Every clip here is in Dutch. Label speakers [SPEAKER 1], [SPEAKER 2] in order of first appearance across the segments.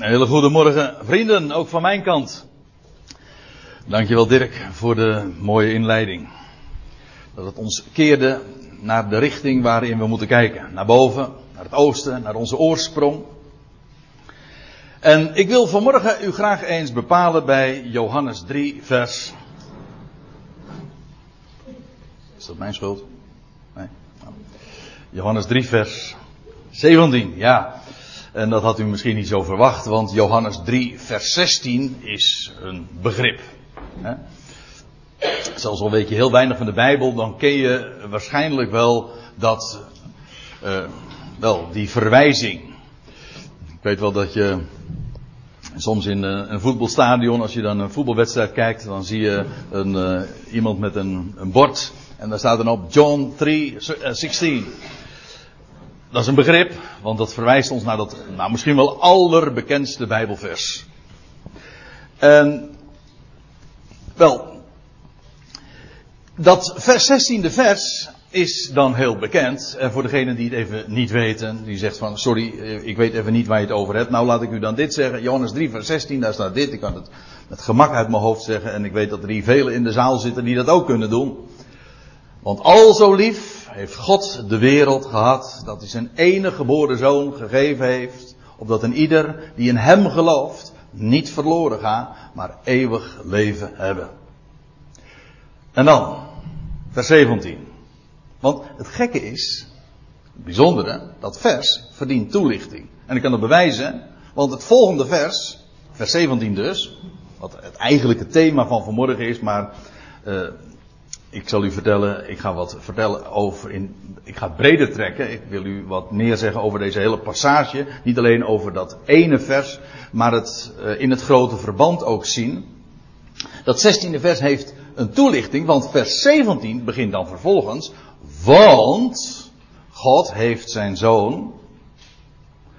[SPEAKER 1] Een hele goede morgen, vrienden, ook van mijn kant. Dankjewel Dirk voor de mooie inleiding. Dat het ons keerde naar de richting waarin we moeten kijken. Naar boven, naar het oosten, naar onze oorsprong. En ik wil vanmorgen u graag eens bepalen bij Johannes 3, vers. Is dat mijn schuld? Nee. Johannes 3, vers 17, ja. En dat had u misschien niet zo verwacht, want Johannes 3, vers 16 is een begrip. Hè? Zelfs al weet je heel weinig van de Bijbel, dan ken je waarschijnlijk wel dat, uh, wel, die verwijzing. Ik weet wel dat je soms in een voetbalstadion, als je dan een voetbalwedstrijd kijkt, dan zie je een, uh, iemand met een, een bord en daar staat dan op John 3, 16. Dat is een begrip, want dat verwijst ons naar dat, nou misschien wel allerbekendste Bijbelvers. En, wel, dat vers 16e vers is dan heel bekend. En voor degenen die het even niet weten, die zegt van, sorry, ik weet even niet waar je het over hebt. Nou laat ik u dan dit zeggen. Johannes 3 vers 16, daar staat dit. Ik kan het met gemak uit mijn hoofd zeggen. En ik weet dat er hier velen in de zaal zitten die dat ook kunnen doen. Want al zo lief heeft God de wereld gehad, dat hij zijn enige geboren zoon gegeven heeft, opdat een ieder die in hem gelooft, niet verloren gaat, maar eeuwig leven hebben. En dan, vers 17. Want het gekke is, het bijzondere, dat vers verdient toelichting. En ik kan het bewijzen, want het volgende vers, vers 17 dus, wat het eigenlijke thema van vanmorgen is, maar uh, ik zal u vertellen, ik ga wat vertellen over, in, ik ga het breder trekken. Ik wil u wat meer zeggen over deze hele passage. Niet alleen over dat ene vers, maar het uh, in het grote verband ook zien. Dat 16e vers heeft een toelichting, want vers 17 begint dan vervolgens. Want God heeft zijn zoon.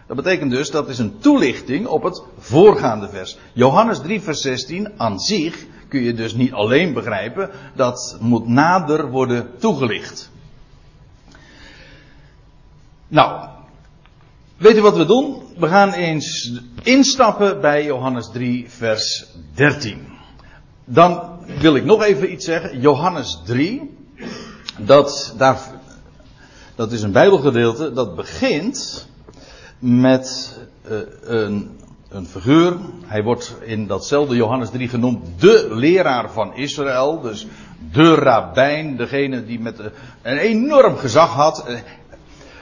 [SPEAKER 1] Dat betekent dus, dat is een toelichting op het voorgaande vers. Johannes 3 vers 16 aan zich kun je dus niet alleen begrijpen, dat moet nader worden toegelicht. Nou, weet u wat we doen? We gaan eens instappen bij Johannes 3, vers 13. Dan wil ik nog even iets zeggen. Johannes 3, dat, daar, dat is een Bijbelgedeelte dat begint met uh, een een figuur. Hij wordt in datzelfde Johannes 3 genoemd de leraar van Israël. Dus de rabbijn, degene die met een enorm gezag had.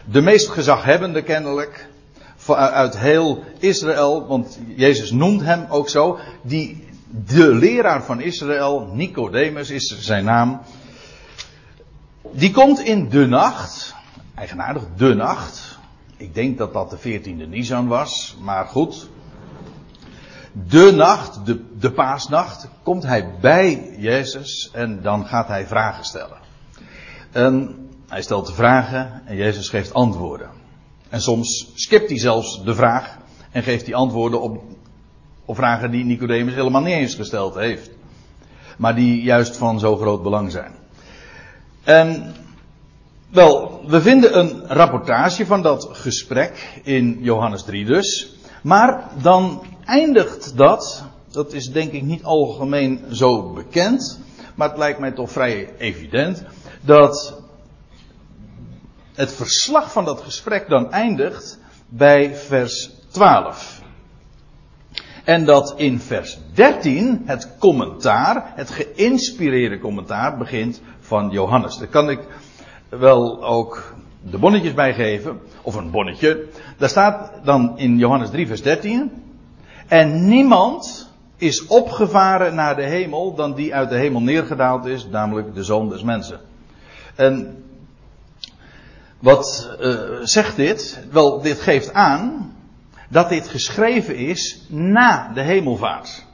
[SPEAKER 1] De meest gezaghebbende kennelijk. Uit heel Israël, want Jezus noemt hem ook zo. Die, de leraar van Israël, Nicodemus is zijn naam. Die komt in de nacht, eigenaardig, de nacht. Ik denk dat dat de 14e Nisan was, maar goed, de nacht, de, de paasnacht, komt hij bij Jezus en dan gaat hij vragen stellen. En hij stelt vragen en Jezus geeft antwoorden. En soms skipt hij zelfs de vraag en geeft hij antwoorden op, op vragen die Nicodemus helemaal niet eens gesteld heeft. Maar die juist van zo groot belang zijn. En wel, we vinden een rapportage van dat gesprek in Johannes 3 dus. Maar dan eindigt dat, dat is denk ik niet algemeen zo bekend, maar het lijkt mij toch vrij evident, dat het verslag van dat gesprek dan eindigt bij vers 12. En dat in vers 13 het commentaar, het geïnspireerde commentaar begint van Johannes. Daar kan ik wel ook de bonnetjes bijgeven, of een bonnetje. Daar staat dan in Johannes 3 vers 13, en niemand is opgevaren naar de hemel dan die uit de hemel neergedaald is, namelijk de zoon des mensen. En wat uh, zegt dit? Wel, dit geeft aan dat dit geschreven is na de hemelvaart.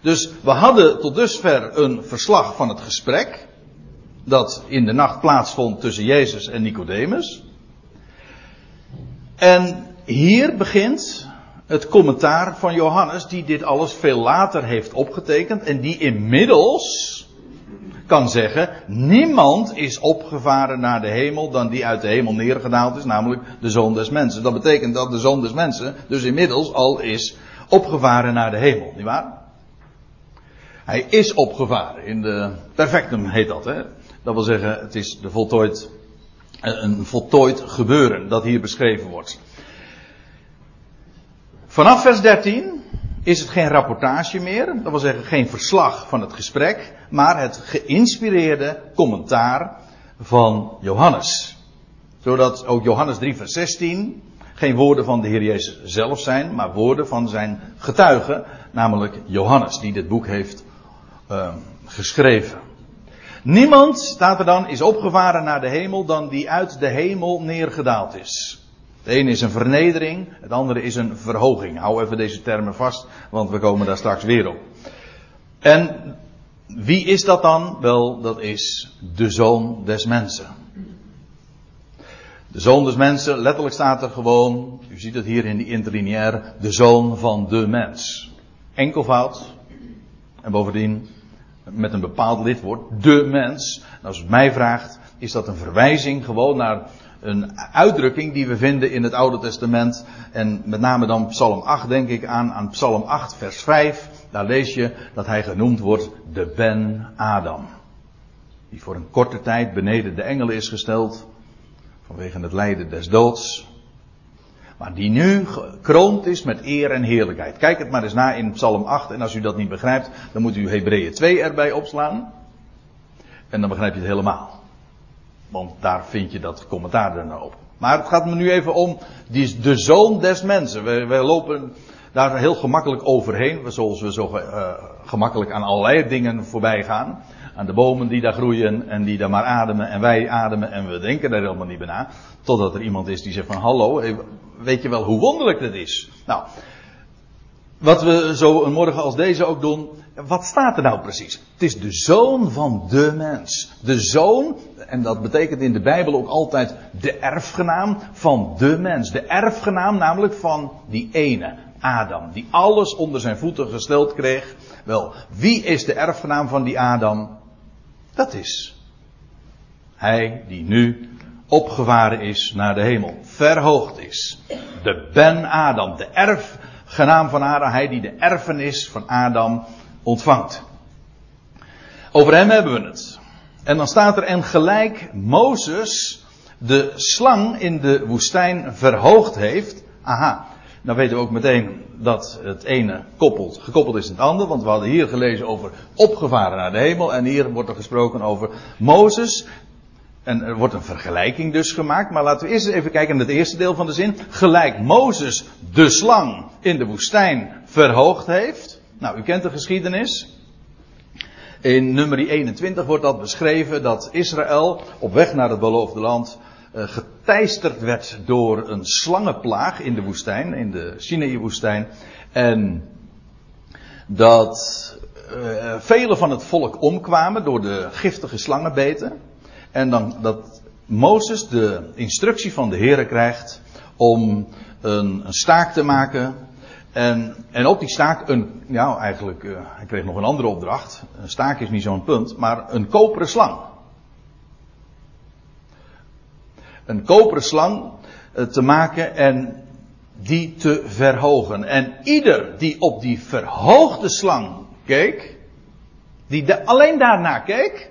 [SPEAKER 1] Dus we hadden tot dusver een verslag van het gesprek dat in de nacht plaatsvond tussen Jezus en Nicodemus. En hier begint het commentaar van Johannes, die dit alles veel later heeft opgetekend en die inmiddels kan zeggen, niemand is opgevaren naar de hemel dan die uit de hemel neergedaald is, namelijk de zoon des mensen. Dat betekent dat de zoon des mensen dus inmiddels al is opgevaren naar de hemel, nietwaar? Hij is opgevaren. In de perfectum heet dat. Hè? Dat wil zeggen, het is de voltooid, een voltooid gebeuren dat hier beschreven wordt. Vanaf vers 13 is het geen rapportage meer. Dat wil zeggen, geen verslag van het gesprek. Maar het geïnspireerde commentaar van Johannes. Zodat ook Johannes 3 vers 16 geen woorden van de Heer Jezus zelf zijn, maar woorden van zijn getuige, namelijk Johannes, die dit boek heeft uh, geschreven. Niemand, staat er dan, is opgevaren naar de hemel dan die uit de hemel neergedaald is. Het ene is een vernedering, het andere is een verhoging. Hou even deze termen vast, want we komen daar straks weer op. En wie is dat dan? Wel, dat is de zoon des mensen. De zoon des mensen, letterlijk staat er gewoon, u ziet het hier in die interlineair, de zoon van de mens. Enkelvoud. En bovendien met een bepaald lidwoord, de mens. En als u het mij vraagt, is dat een verwijzing gewoon naar een uitdrukking die we vinden in het Oude Testament. En met name dan Psalm 8 denk ik aan, aan Psalm 8 vers 5. Daar lees je dat hij genoemd wordt de Ben Adam. Die voor een korte tijd beneden de engelen is gesteld. Vanwege het lijden des doods. Maar die nu gekroond is met eer en heerlijkheid. Kijk het maar eens na in Psalm 8. En als u dat niet begrijpt, dan moet u Hebreeën 2 erbij opslaan. En dan begrijp je het helemaal. Want daar vind je dat commentaar dan op. Maar het gaat me nu even om die, de zoon des mensen. We, lopen daar heel gemakkelijk overheen. Zoals we zo uh, gemakkelijk aan allerlei dingen voorbij gaan. Aan de bomen die daar groeien en die daar maar ademen. En wij ademen en we denken daar helemaal niet bij na. Totdat er iemand is die zegt van hallo, weet je wel hoe wonderlijk dit is? Nou, wat we zo een morgen als deze ook doen. Wat staat er nou precies? Het is de zoon van de mens. De zoon, en dat betekent in de Bijbel ook altijd de erfgenaam van de mens. De erfgenaam namelijk van die ene, Adam. Die alles onder zijn voeten gesteld kreeg. Wel, wie is de erfgenaam van die Adam? Dat is hij die nu opgevaren is naar de hemel. Verhoogd is. De Ben Adam, de erfgenaam van Adam. Hij die de erfenis van Adam ontvangt. Over hem hebben we het. En dan staat er en gelijk Mozes de slang in de woestijn verhoogd heeft. Aha, dan weten we ook meteen dat het ene koppelt, gekoppeld is aan het andere. Want we hadden hier gelezen over opgevaren naar de hemel. En hier wordt er gesproken over Mozes. En er wordt een vergelijking dus gemaakt. Maar laten we eerst even kijken naar het eerste deel van de zin. Gelijk Mozes de slang in de woestijn verhoogd heeft. Nou, u kent de geschiedenis. In nummer 21 wordt dat beschreven dat Israël op weg naar het beloofde land uh, geteisterd werd door een slangenplaag in de woestijn, in de Sinaï-woestijn. En dat uh, vele van het volk omkwamen door de giftige slangenbeten. En dan dat Mozes de instructie van de Heer krijgt om een, een staak te maken en, en op die staak een, ja eigenlijk, uh, hij kreeg nog een andere opdracht. Een staak is niet zo'n punt, maar een koperen slang. Een koperen slang uh, te maken en die te verhogen. En ieder die op die verhoogde slang keek, die de, alleen daarna keek,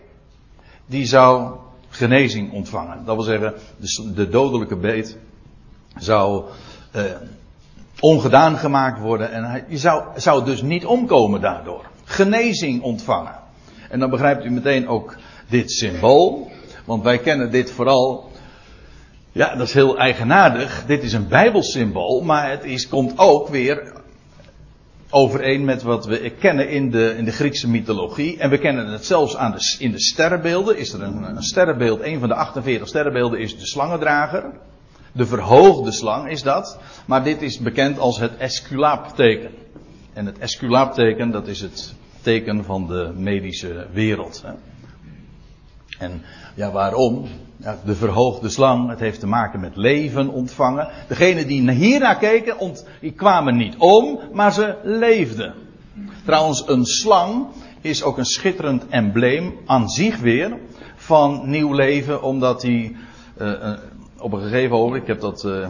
[SPEAKER 1] die zou genezing ontvangen. Dat wil zeggen, de, de dodelijke beet zou uh, ongedaan gemaakt worden en je zou, zou dus niet omkomen daardoor. Genezing ontvangen. En dan begrijpt u meteen ook dit symbool, want wij kennen dit vooral, ja dat is heel eigenaardig, dit is een bijbelsymbool, maar het is, komt ook weer overeen met wat we kennen in de, in de Griekse mythologie. En we kennen het zelfs aan de, in de sterrenbeelden. Is er een, een sterrenbeeld, een van de 48 sterrenbeelden is de slangendrager. De verhoogde slang is dat. Maar dit is bekend als het Esculaapteken. En het Esculaapteken, dat is het teken van de medische wereld. Hè. En ja, waarom? Ja, de verhoogde slang, het heeft te maken met leven ontvangen. Degenen die hiernaar keken, ont, die kwamen niet om, maar ze leefden. Trouwens, een slang is ook een schitterend embleem aan zich weer van nieuw leven, omdat hij uh, op een gegeven moment, ik heb dat uh,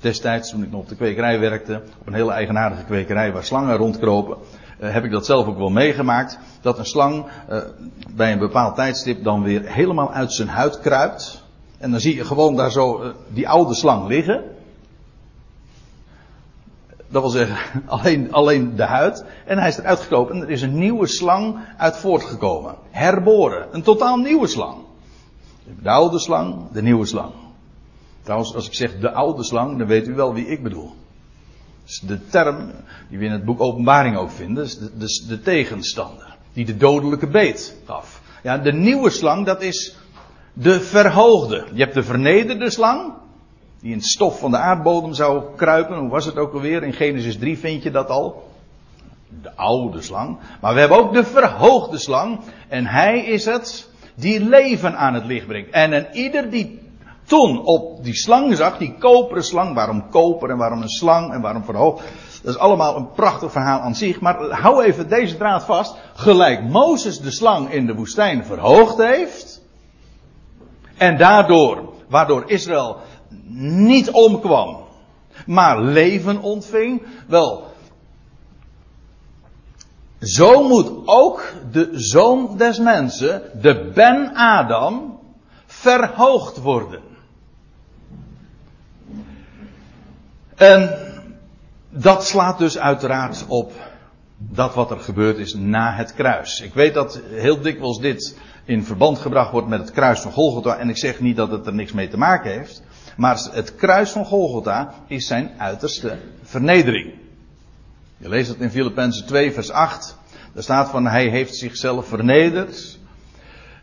[SPEAKER 1] destijds toen ik nog op de kwekerij werkte, op een hele eigenaardige kwekerij waar slangen rondkropen, uh, heb ik dat zelf ook wel meegemaakt. Dat een slang uh, bij een bepaald tijdstip dan weer helemaal uit zijn huid kruipt. En dan zie je gewoon daar zo die oude slang liggen. Dat wil zeggen, alleen, alleen de huid. En hij is eruit gekropen en er is een nieuwe slang uit voortgekomen. Herboren. Een totaal nieuwe slang. De oude slang, de nieuwe slang. Trouwens, als ik zeg de oude slang, dan weet u wel wie ik bedoel. Dus de term die we in het boek Openbaring ook vinden, is de, de, de tegenstander. Die de dodelijke beet gaf. Ja, de nieuwe slang, dat is de verhoogde. Je hebt de vernederde slang, die in het stof van de aardbodem zou kruipen. Hoe was het ook alweer? In Genesis 3 vind je dat al. De oude slang. Maar we hebben ook de verhoogde slang. En hij is het die leven aan het licht brengt. En een ieder die toen op die slang zag, die koperen slang, waarom koper en waarom een slang en waarom verhoogd. Dat is allemaal een prachtig verhaal aan zich. Maar hou even deze draad vast. Gelijk Mozes de slang in de woestijn verhoogd heeft. En daardoor, waardoor Israël niet omkwam, maar leven ontving. Wel, zo moet ook de zoon des mensen, de Ben Adam, verhoogd worden. En dat slaat dus uiteraard op dat wat er gebeurd is na het kruis. Ik weet dat heel dikwijls dit in verband gebracht wordt met het kruis van Golgotha. En ik zeg niet dat het er niks mee te maken heeft. Maar het kruis van Golgotha is zijn uiterste vernedering. Je leest het in Filippenzen 2 vers 8. Daar staat van hij heeft zichzelf vernederd.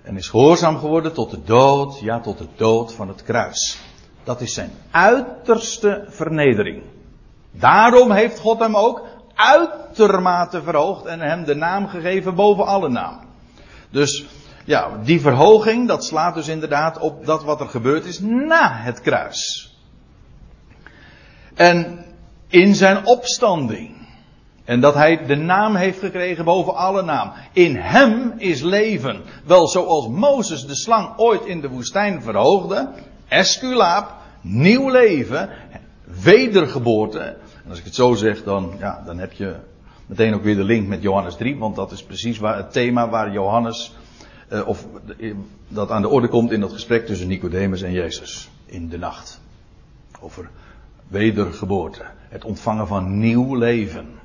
[SPEAKER 1] En is gehoorzaam geworden tot de dood. Ja, tot de dood van het kruis. Dat is zijn uiterste vernedering. Daarom heeft God hem ook uitermate verhoogd en hem de naam gegeven boven alle naam. Dus ja, die verhoging, dat slaat dus inderdaad op dat wat er gebeurd is na het kruis. En in zijn opstanding. En dat hij de naam heeft gekregen boven alle naam. In hem is leven. Wel zoals Mozes de slang ooit in de woestijn verhoogde. Esculaap, nieuw leven, wedergeboorte. En als ik het zo zeg, dan, ja, dan heb je meteen ook weer de link met Johannes 3. Want dat is precies waar, het thema waar Johannes uh, of dat aan de orde komt in dat gesprek tussen Nicodemus en Jezus in de nacht. Over wedergeboorte. Het ontvangen van nieuw leven.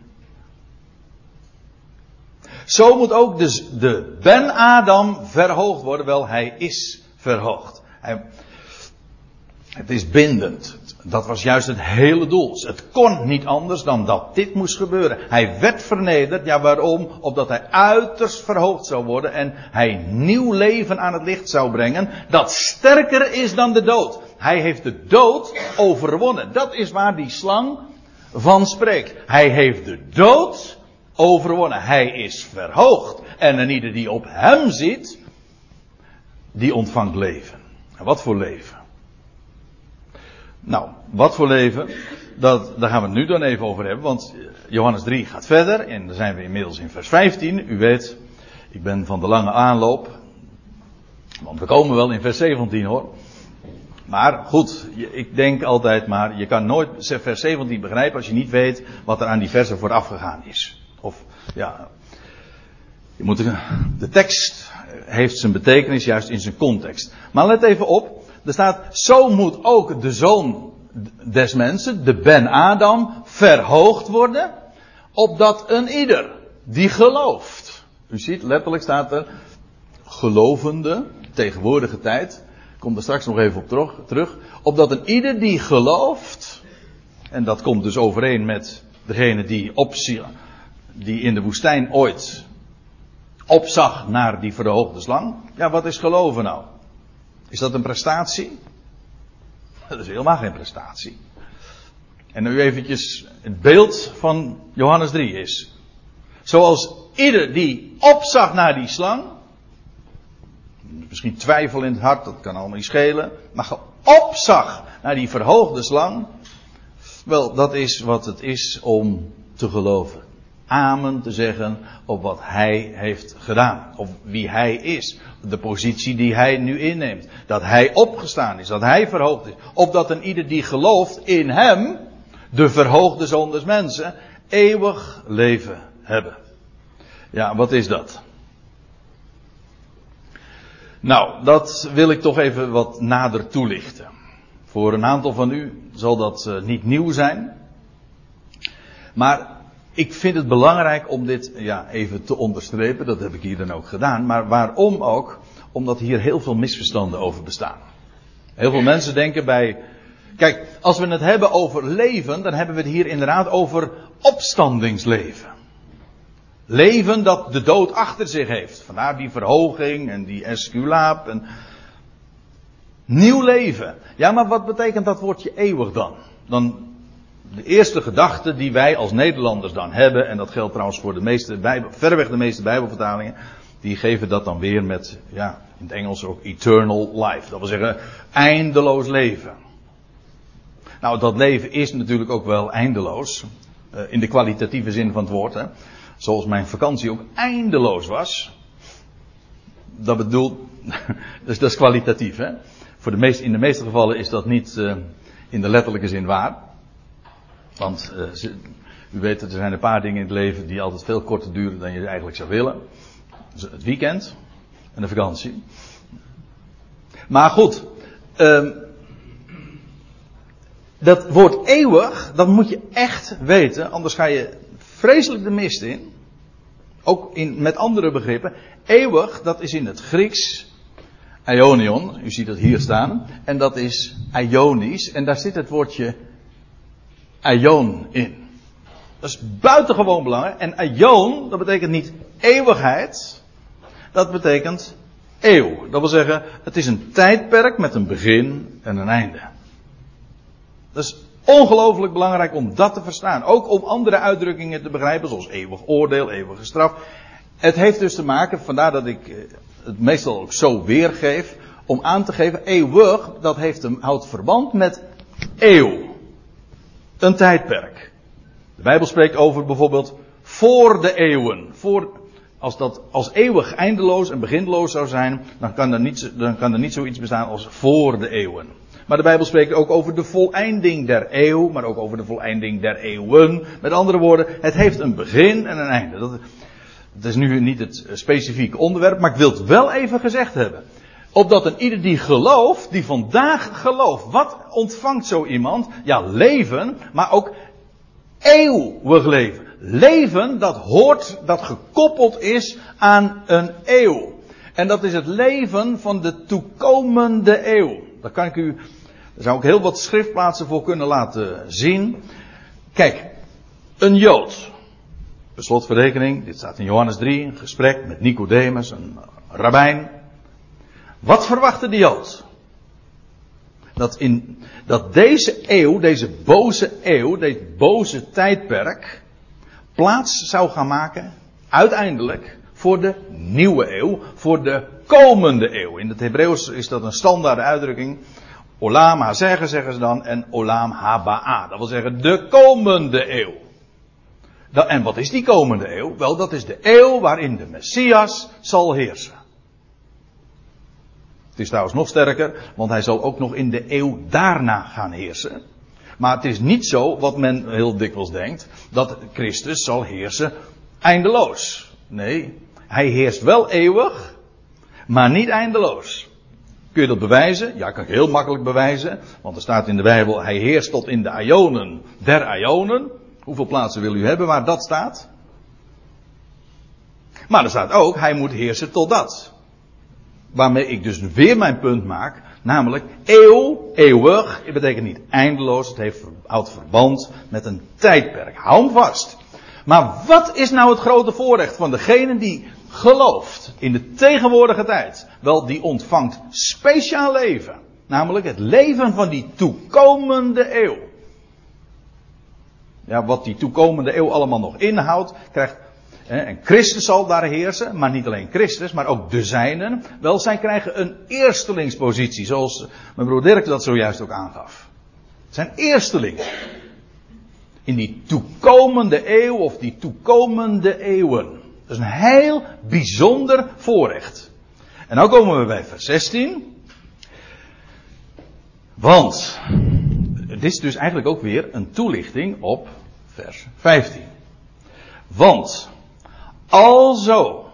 [SPEAKER 1] Zo moet ook dus de Ben Adam verhoogd worden. Wel, hij is verhoogd. Hij, het is bindend. Dat was juist het hele doel. Het kon niet anders dan dat dit moest gebeuren. Hij werd vernederd. Ja, waarom? Opdat hij uiterst verhoogd zou worden en hij nieuw leven aan het licht zou brengen. Dat sterker is dan de dood. Hij heeft de dood overwonnen. Dat is waar die slang van spreekt. Hij heeft de dood overwonnen. Hij is verhoogd. En een ieder die op hem zit, die ontvangt leven. En wat voor leven? Nou, wat voor leven? Dat, daar gaan we het nu dan even over hebben, want Johannes 3 gaat verder en dan zijn we inmiddels in vers 15. U weet, ik ben van de lange aanloop, want we komen wel in vers 17 hoor. Maar goed, ik denk altijd maar, je kan nooit vers 17 begrijpen als je niet weet wat er aan die versen vooraf gegaan is. Of, ja, je moet, de tekst heeft zijn betekenis juist in zijn context. Maar let even op, er staat, zo moet ook de zoon des mensen, de Ben Adam, verhoogd worden, opdat een ieder die gelooft. U ziet, letterlijk staat er, gelovende, tegenwoordige tijd, komt er straks nog even op terug, opdat een ieder die gelooft, en dat komt dus overeen met degene die, opzie, die in de woestijn ooit opzag naar die verhoogde slang. Ja, wat is geloven nou? Is dat een prestatie? Dat is helemaal geen prestatie. En nu eventjes het beeld van Johannes 3 is. Zoals ieder die opzag naar die slang. Misschien twijfel in het hart, dat kan allemaal niet schelen. Maar opzag naar die verhoogde slang. Wel, dat is wat het is om te geloven. Amen te zeggen op wat hij heeft gedaan. Of wie hij is. De positie die hij nu inneemt. Dat hij opgestaan is. Dat hij verhoogd is. Opdat een ieder die gelooft in hem, de verhoogde zoon mensen, eeuwig leven hebben. Ja, wat is dat? Nou, dat wil ik toch even wat nader toelichten. Voor een aantal van u zal dat uh, niet nieuw zijn. Maar ik vind het belangrijk om dit ja, even te onderstrepen. Dat heb ik hier dan ook gedaan. Maar waarom ook? Omdat hier heel veel misverstanden over bestaan. Heel veel mensen denken bij. Kijk, als we het hebben over leven, dan hebben we het hier inderdaad over opstandingsleven. Leven dat de dood achter zich heeft. Vandaar die verhoging en die esculaap. En... Nieuw leven. Ja, maar wat betekent dat woordje eeuwig dan? Dan de eerste gedachte die wij als Nederlanders dan hebben, en dat geldt trouwens voor de meeste, Bijbel, verreweg de meeste Bijbelvertalingen, die geven dat dan weer met, ja, in het Engels ook eternal life. Dat wil zeggen, eindeloos leven. Nou, dat leven is natuurlijk ook wel eindeloos. Uh, in de kwalitatieve zin van het woord. Hè. Zoals mijn vakantie ook eindeloos was. Dat bedoelt, dus dat is kwalitatief. Hè. Voor de meest, in de meeste gevallen is dat niet uh, in de letterlijke zin waar. Want uh, ze, u weet, er zijn een paar dingen in het leven die altijd veel korter duren dan je eigenlijk zou willen. Het weekend en de vakantie. Maar goed, um, dat woord eeuwig, dat moet je echt weten, anders ga je vreselijk de mist in. Ook in, met andere begrippen. Eeuwig, dat is in het Grieks Ionion, u ziet het hier staan. En dat is Ionisch, en daar zit het woordje aion in. Dat is buitengewoon belangrijk. En aion, dat betekent niet eeuwigheid. Dat betekent eeuw. Dat wil zeggen, het is een tijdperk met een begin en een einde. Dat is ongelooflijk belangrijk om dat te verstaan. Ook om andere uitdrukkingen te begrijpen, zoals eeuwig oordeel, eeuwige straf. Het heeft dus te maken, vandaar dat ik eh, het meestal ook zo weergeef, om aan te geven, eeuwig, dat heeft houdt verband met eeuw een tijdperk. De Bijbel spreekt over bijvoorbeeld voor de eeuwen. Voor, als dat als eeuwig eindeloos en beginloos zou zijn, dan kan, er niet, dan kan er niet zoiets bestaan als voor de eeuwen. Maar de Bijbel spreekt ook over de voleinding der eeuw, maar ook over de voleinding der eeuwen. Met andere woorden, het heeft een begin en een einde. Dat, dat is nu niet het specifieke onderwerp, maar ik wil het wel even gezegd hebben. Opdat een ieder die gelooft, die vandaag gelooft. Wat ontvangt zo iemand? Ja, leven, maar ook eeuwig leven. Leven dat hoort, dat gekoppeld is aan een eeuw. En dat is het leven van de toekomende eeuw. Daar kan ik u, daar zou ik heel wat schriftplaatsen voor kunnen laten zien. Kijk, een Jood. Per slotverrekening, dit staat in Johannes 3, een gesprek met Nicodemus, een rabbijn. Wat verwachtte de Jood? Dat, in, dat deze eeuw, deze boze eeuw, dit boze tijdperk, plaats zou gaan maken, uiteindelijk, voor de nieuwe eeuw, voor de komende eeuw. In het Hebreeuws is dat een standaard uitdrukking. Olam hazeggen zeggen ze dan en olam haba'a. Dat wil zeggen de komende eeuw. en wat is die komende eeuw? Wel, dat is de eeuw waarin de Messias zal heersen. Het is trouwens nog sterker, want hij zal ook nog in de eeuw daarna gaan heersen. Maar het is niet zo, wat men heel dikwijls denkt, dat Christus zal heersen eindeloos. Nee, hij heerst wel eeuwig, maar niet eindeloos. Kun je dat bewijzen? Ja, kan ik heel makkelijk bewijzen. Want er staat in de Bijbel, hij heerst tot in de Ionen der Ionen. Hoeveel plaatsen wil u hebben waar dat staat? Maar er staat ook, hij moet heersen tot dat. Waarmee ik dus weer mijn punt maak. Namelijk, eeuw, eeuwig, het betekent niet eindeloos. Het heeft, houdt verband met een tijdperk. Hou hem vast. Maar wat is nou het grote voorrecht van degene die gelooft in de tegenwoordige tijd? Wel, die ontvangt speciaal leven. Namelijk het leven van die toekomende eeuw. Ja, wat die toekomende eeuw allemaal nog inhoudt, krijgt en Christus zal daar heersen, maar niet alleen Christus, maar ook de zijnen. Wel, zij krijgen een eerstelingspositie, zoals mijn broer Dirk dat zojuist ook aangaf. Zijn eerstelingen. In die toekomende eeuw of die toekomende eeuwen. Dat is een heel bijzonder voorrecht. En nu komen we bij vers 16. Want, dit is dus eigenlijk ook weer een toelichting op vers 15. Want, alzo,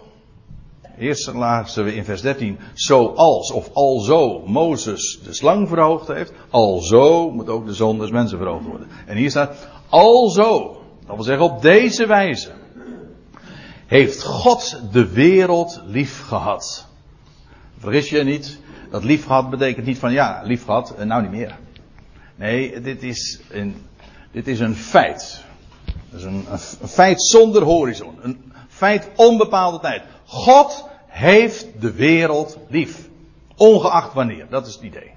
[SPEAKER 1] eerst lazen we in vers 13, zoals of alzo Mozes de slang verhoogd heeft, alzo moet ook de zoon des mensen verhoogd worden. En hier staat, alzo, dat wil zeggen op deze wijze, heeft God de wereld lief gehad. Vergis je niet, dat lief gehad betekent niet van ja, lief gehad, nou niet meer. Nee, dit is een, dit is een feit. Dat is een, een feit zonder horizon. Een feit onbepaalde tijd. God heeft de wereld lief. Ongeacht wanneer. Dat is het idee.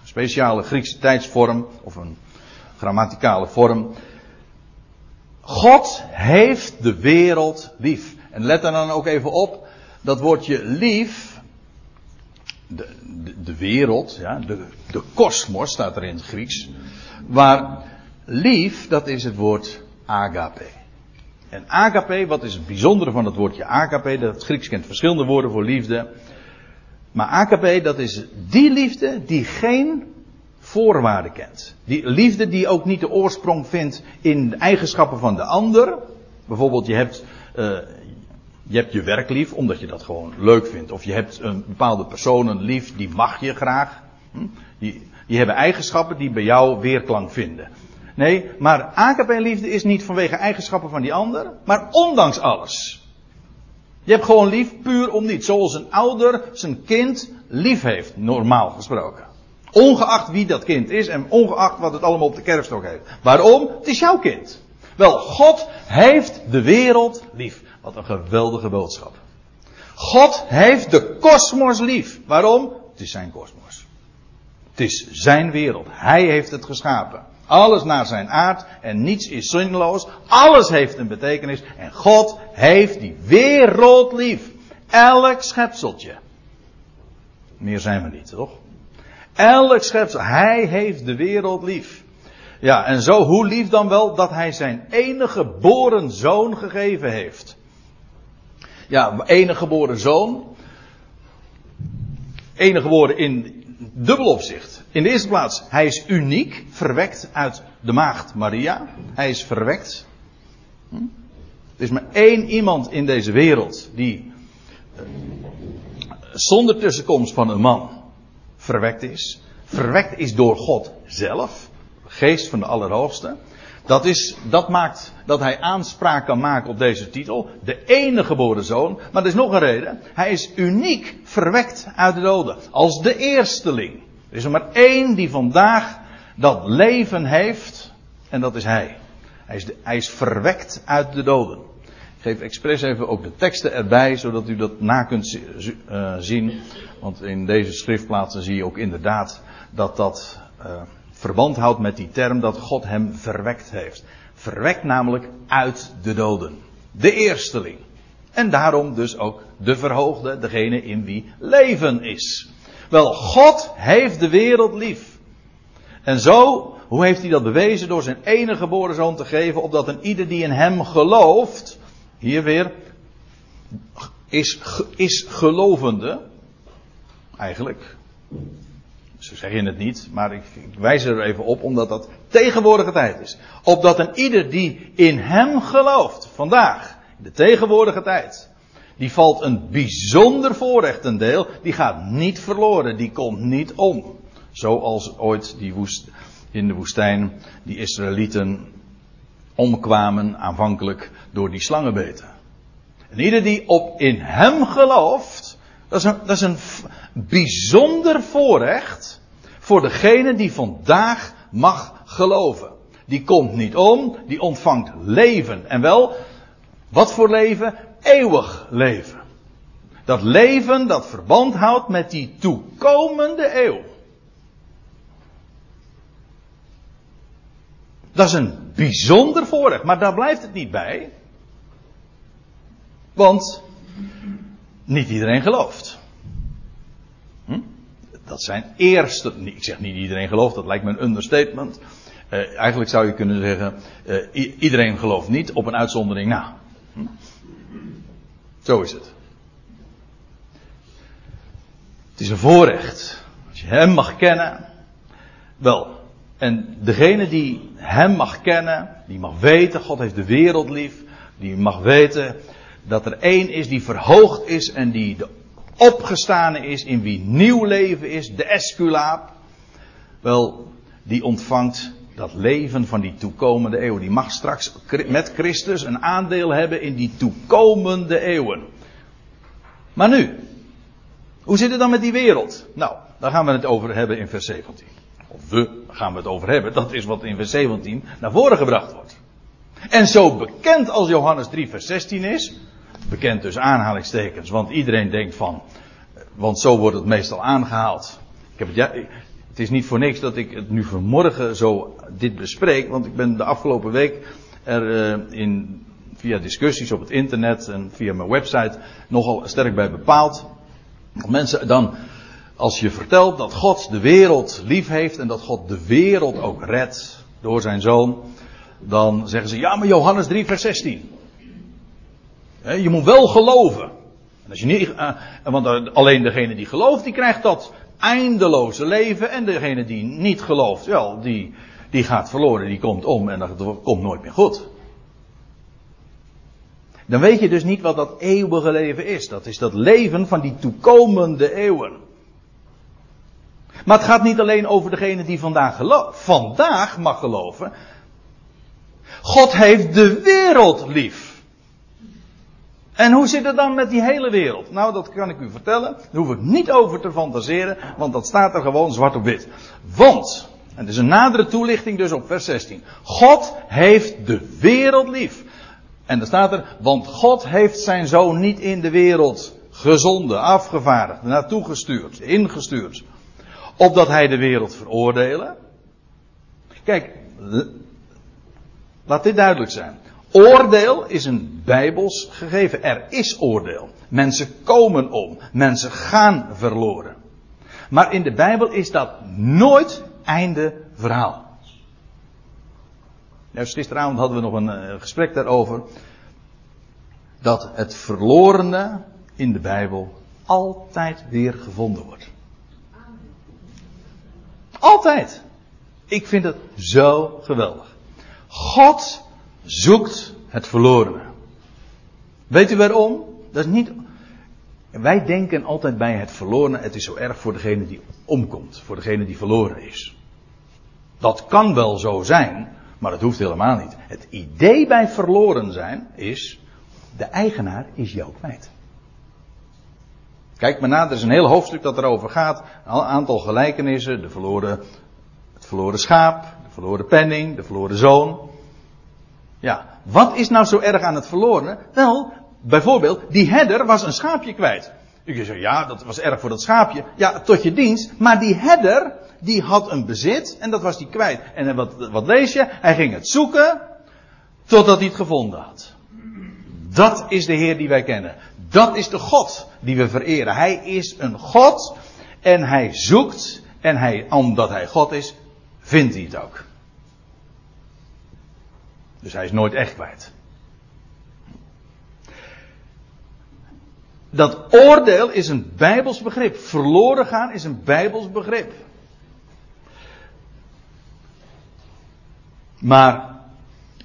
[SPEAKER 1] Een speciale Griekse tijdsvorm. Of een grammaticale vorm. God heeft de wereld lief. En let er dan ook even op. Dat woordje lief de, de, wereld, ja, de, de kosmos staat er in het Grieks. Maar lief, dat is het woord agape. En agape, wat is het bijzondere van het woordje agape? Dat het Grieks kent verschillende woorden voor liefde. Maar agape, dat is die liefde die geen voorwaarden kent. Die liefde die ook niet de oorsprong vindt in eigenschappen van de ander. Bijvoorbeeld, je hebt, uh, je hebt je werk lief omdat je dat gewoon leuk vindt. Of je hebt een bepaalde personen lief, die mag je graag. Hm? Die, die hebben eigenschappen die bij jou weerklank vinden. Nee, maar AKP-liefde is niet vanwege eigenschappen van die ander, maar ondanks alles. Je hebt gewoon lief puur om niet. Zoals een ouder zijn kind lief heeft, normaal gesproken. Ongeacht wie dat kind is en ongeacht wat het allemaal op de kerfstok heeft. Waarom? Het is jouw kind. Wel, God heeft de wereld lief. Wat een geweldige boodschap. God heeft de kosmos lief. Waarom? Het is zijn kosmos. Het is zijn wereld. Hij heeft het geschapen. Alles naar zijn aard en niets is zinloos. Alles heeft een betekenis. En God heeft die wereld lief. Elk schepseltje. Meer zijn we niet, toch? Elk schepsel. Hij heeft de wereld lief. Ja, en zo hoe lief dan wel dat hij zijn enige geboren zoon gegeven heeft. Ja, enige geboren zoon. Enige geboren in dubbel opzicht. In de eerste plaats, hij is uniek, verwekt uit de maagd Maria. Hij is verwekt. Hm? Er is maar één iemand in deze wereld die eh, zonder tussenkomst van een man verwekt is. Verwekt is door God zelf, geest van de Allerhoogste. Dat, is, dat maakt dat hij aanspraak kan maken op deze titel. De enige geboren zoon. Maar er is nog een reden. Hij is uniek verwekt uit de doden. Als de eersteling. Er is er maar één die vandaag dat leven heeft. En dat is hij. Hij is, hij is verwekt uit de doden. Ik geef expres even ook de teksten erbij, zodat u dat na kunt uh, zien. Want in deze schriftplaatsen zie je ook inderdaad dat dat uh, verband houdt met die term dat God hem verwekt heeft. Verwekt namelijk uit de doden. De eersteling. En daarom dus ook de verhoogde, degene in wie leven is. Wel, God heeft de wereld lief. En zo, hoe heeft hij dat bewezen? Door zijn enige geboren zoon te geven, opdat een ieder die in hem gelooft, hier weer, is, is gelovende, eigenlijk, zo zeg je het niet, maar ik, ik, wijs er even op omdat dat tegenwoordige tijd is. Opdat een ieder die in hem gelooft, vandaag, in de tegenwoordige tijd, die valt een bijzonder voorrecht ten deel, die gaat niet verloren, die komt niet om. Zoals ooit die woest, in de woestijn die Israëlieten omkwamen aanvankelijk door die slangenbeten. En ieder die op in hem gelooft, dat is een, dat is een bijzonder voorrecht voor degene die vandaag mag geloven. Die komt niet om, die ontvangt leven. En wel, wat voor leven? Eeuwig leven. Dat leven dat verband houdt met die toekomende eeuw. Dat is een bijzonder voorrecht, maar daar blijft het niet bij. Want niet iedereen gelooft. Hm? Dat zijn eerste, ik zeg niet iedereen gelooft, dat lijkt me een understatement. Uh, eigenlijk zou je kunnen zeggen, uh, iedereen gelooft niet op een uitzondering na. Hm? Zo is het. Het is een voorrecht. Als je Hem mag kennen. Wel, en degene die Hem mag kennen, die mag weten, God heeft de wereld lief. Die mag weten dat er één is die verhoogd is en die de opgestane is, in wie nieuw leven is, de esculaap. Wel, die ontvangt dat leven van die toekomende eeuw. Die mag straks met Christus een aandeel hebben in die toekomende eeuwen. Maar nu, hoe zit het dan met die wereld? Nou, daar gaan we het over hebben in vers 17. Of we gaan we het over hebben. Dat is wat in vers 17 naar voren gebracht wordt. En zo bekend als Johannes 3 vers 16 is, bekend dus aanhalingstekens, want iedereen denkt van, want zo wordt het meestal aangehaald. Ik heb het, het is niet voor niks dat ik het nu vanmorgen zo dit bespreek, want ik ben de afgelopen week er uh, in, via discussies op het internet en via mijn website nogal sterk bij bepaald. Mensen dan, als je vertelt dat God de wereld lief heeft en dat God de wereld ook redt door zijn zoon, dan zeggen ze, ja maar Johannes 3 vers 16. Je moet wel geloven. En als je niet, uh, want alleen degene die gelooft, die krijgt dat eindeloze leven. En degene die niet gelooft, wel, die, die gaat verloren, die komt om en dat komt nooit meer goed. Dan weet je dus niet wat dat eeuwige leven is. Dat is dat leven van die toekomende eeuwen. Maar het gaat niet alleen over degene die vandaag, vandaag mag geloven. God heeft de wereld lief. En hoe zit het dan met die hele wereld? Nou, dat kan ik u vertellen. Daar hoef ik niet over te fantaseren, want dat staat er gewoon zwart op wit. Want, en het is een nadere toelichting dus op vers 16. God heeft de wereld lief. En dan staat er, want God heeft zijn zoon niet in de wereld gezonden, afgevaardigd, naartoe gestuurd, ingestuurd. Opdat hij de wereld veroordelen. Kijk, laat dit duidelijk zijn. Oordeel is een bijbels gegeven. Er is oordeel. Mensen komen om. Mensen gaan verloren. Maar in de Bijbel is dat nooit einde verhaal. Juist gisteravond hadden we nog een uh, gesprek daarover. Dat het verlorene in de Bijbel altijd weer gevonden wordt. Altijd. Ik vind het zo geweldig. God zoekt het verlorene. Weet u waarom? Dat is niet. Wij denken altijd bij het verlorene, het is zo erg voor degene die omkomt, voor degene die verloren is. Dat kan wel zo zijn, maar dat hoeft helemaal niet. Het idee bij verloren zijn is, de eigenaar is jou kwijt. Kijk maar na, er is een heel hoofdstuk dat erover gaat. Een aantal gelijkenissen. De verloren, het verloren schaap, de verloren penning, de verloren zoon. Ja, wat is nou zo erg aan het verloren? Wel, bijvoorbeeld, die herder was een schaapje kwijt. Kunt zeggen, ja, dat was erg voor dat schaapje. Ja, tot je dienst. Maar die herder, die had een bezit en dat was die kwijt. En wat, wat lees je? Hij ging het zoeken totdat hij het gevonden had. Dat is de Heer die wij kennen. Dat is de God die we vereren. Hij is een God en hij zoekt en hij, omdat hij God is, vindt hij het ook. Dus hij is nooit echt kwijt. Dat oordeel is een bijbels begrip. Verloren gaan is een bijbels begrip. Maar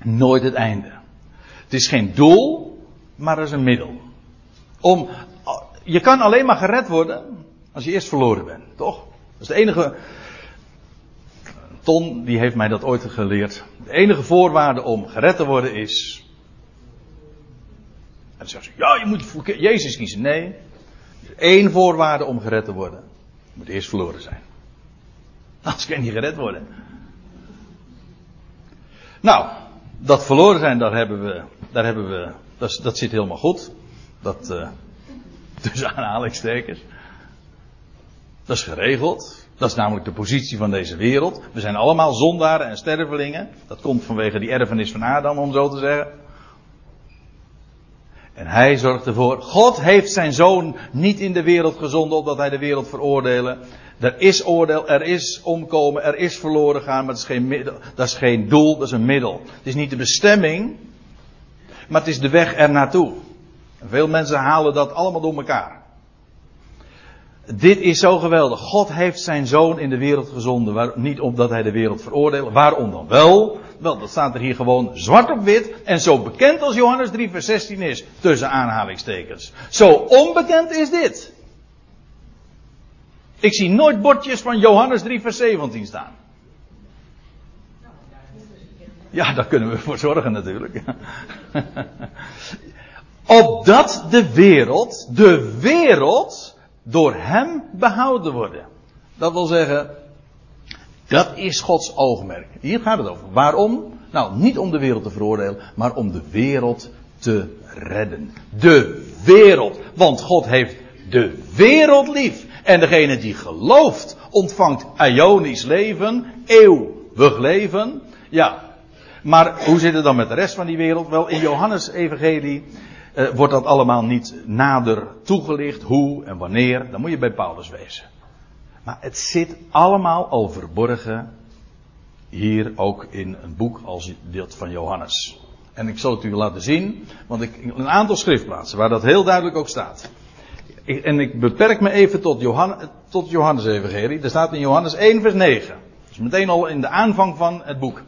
[SPEAKER 1] nooit het einde. Het is geen doel, maar het is een middel. Om, je kan alleen maar gered worden als je eerst verloren bent, toch? Dat is de enige Ton, die heeft mij dat ooit geleerd. De enige voorwaarde om gered te worden is. En dan zegt ze, ja, je moet Jezus kiezen. Nee. Er is één voorwaarde om gered te worden. Je moet eerst verloren zijn. Anders kan je niet gered worden. Nou, dat verloren zijn, daar hebben we, daar hebben we, dat, dat zit helemaal goed. Dat, uh, tussen aanhalingstekens. Dat is geregeld. Dat is namelijk de positie van deze wereld. We zijn allemaal zondaren en stervelingen. Dat komt vanwege die erfenis van Adam, om zo te zeggen. En hij zorgt ervoor. God heeft zijn zoon niet in de wereld gezonden opdat hij de wereld veroordelen. Er is oordeel, er is omkomen, er is verloren gaan, maar dat is geen, middel, dat is geen doel, dat is een middel. Het is niet de bestemming, maar het is de weg er naartoe. veel mensen halen dat allemaal door elkaar. Dit is zo geweldig. God heeft zijn zoon in de wereld gezonden. Niet omdat hij de wereld veroordeelt. Waarom dan wel? Wel, dat staat er hier gewoon zwart op wit. En zo bekend als Johannes 3 vers 16 is. Tussen aanhalingstekens. Zo onbekend is dit. Ik zie nooit bordjes van Johannes 3 vers 17 staan. Ja, daar kunnen we voor zorgen natuurlijk. Opdat de wereld, de wereld, door hem behouden worden. Dat wil zeggen, dat is Gods oogmerk. Hier gaat het over. Waarom? Nou, niet om de wereld te veroordelen, maar om de wereld te redden. De wereld. Want God heeft de wereld lief. En degene die gelooft, ontvangt Ionisch leven, eeuwig leven. Ja. Maar hoe zit het dan met de rest van die wereld? Wel, in Johannes Evangelie uh, wordt dat allemaal niet nader toegelicht, hoe en wanneer. Dan moet je bij Paulus wezen. Maar het zit allemaal al verborgen hier ook in een boek als dat van Johannes. En ik zal het u laten zien, want ik, een aantal schriftplaatsen waar dat heel duidelijk ook staat. Ik, en ik beperk me even tot, Johannes, tot Johannes Evangelie. Er staat in Johannes 1 vers 9. Dus meteen al in de aanvang van het boek.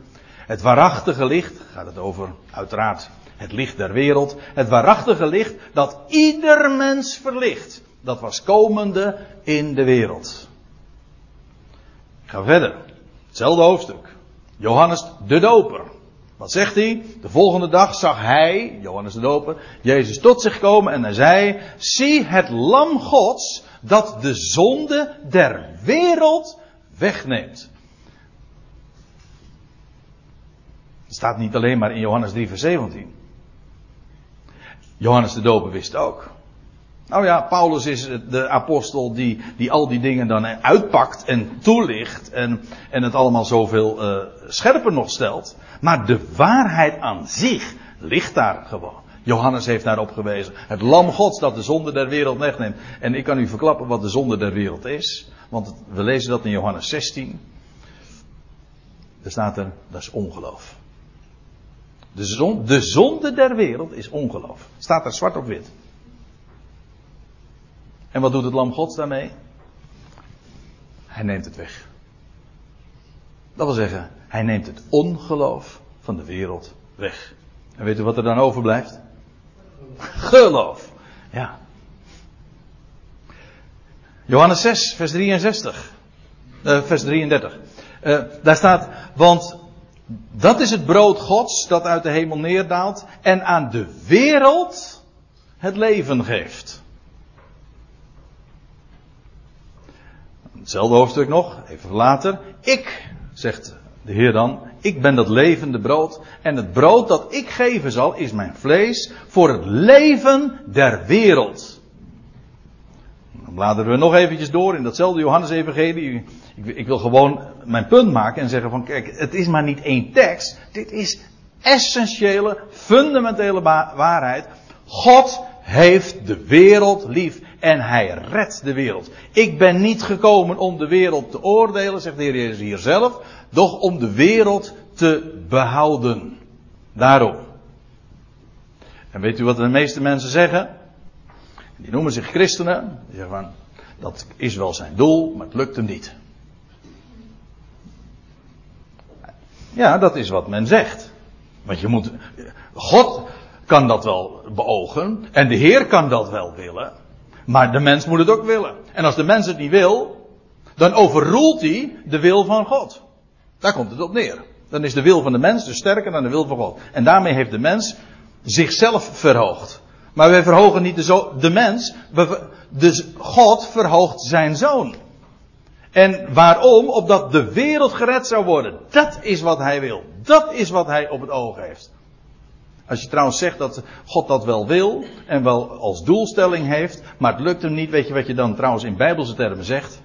[SPEAKER 1] Het waarachtige licht, gaat het over uiteraard het licht der wereld, het waarachtige licht dat ieder mens verlicht. Dat was komende in de wereld. Ga verder. Hetzelfde hoofdstuk. Johannes de Doper. Wat zegt hij? De volgende dag zag hij, Johannes de Doper, Jezus tot zich komen en hij zei: Zie het Lam Gods dat de zonde der wereld wegneemt. Het staat niet alleen maar in Johannes 3, vers 17. Johannes de Doper wist ook. Nou ja, Paulus is de apostel die, die al die dingen dan uitpakt en toelicht en, en het allemaal zoveel uh, scherper nog stelt. Maar de waarheid aan zich ligt daar gewoon. Johannes heeft daarop gewezen. Het lam gods dat de zonde der wereld wegneemt. En ik kan u verklappen wat de zonde der wereld is. Want we lezen dat in Johannes 16. Er staat er, dat is ongeloof. De, de zonde der wereld is ongeloof. Staat er zwart op wit. En wat doet het lam gods daarmee? Hij neemt het weg. Dat wil zeggen, hij neemt het ongeloof van de wereld weg. En weet u wat er dan overblijft? Geloof. Ja. Johannes 6, vers 63. Uh, vers 33. Uh, daar staat, want dat is het brood Gods dat uit de hemel neerdaalt en aan de wereld het leven geeft. Hetzelfde hoofdstuk nog, even later. Ik, zegt de Heer dan, ik ben dat levende brood. En het brood dat ik geven zal is mijn vlees voor het leven der wereld. Dan bladeren we nog eventjes door in datzelfde Johannes-evangelie. Ik, ik, wil gewoon mijn punt maken en zeggen van kijk, het is maar niet één tekst. Dit is essentiële, fundamentele waarheid. God heeft de wereld lief en hij redt de wereld. Ik ben niet gekomen om de wereld te oordelen, zegt de Heer Jezus hier zelf, doch om de wereld te behouden. Daarom. En weet u wat de meeste mensen zeggen? Die noemen zich christenen. Die zeggen van, dat is wel zijn doel, maar het lukt hem niet. Ja, dat is wat men zegt. Want je moet, God kan dat wel beogen en de Heer kan dat wel willen. Maar de mens moet het ook willen. En als de mens het niet wil, dan overroelt hij de wil van God. Daar komt het op neer. Dan is de wil van de mens dus sterker dan de wil van God. En daarmee heeft de mens zichzelf verhoogd. Maar wij verhogen niet de, zo, de mens, dus God verhoogt zijn zoon. En waarom? Opdat de wereld gered zou worden. Dat is wat hij wil. Dat is wat hij op het oog heeft. Als je trouwens zegt dat God dat wel wil en wel als doelstelling heeft, maar het lukt hem niet, weet je wat je dan trouwens in bijbelse termen zegt?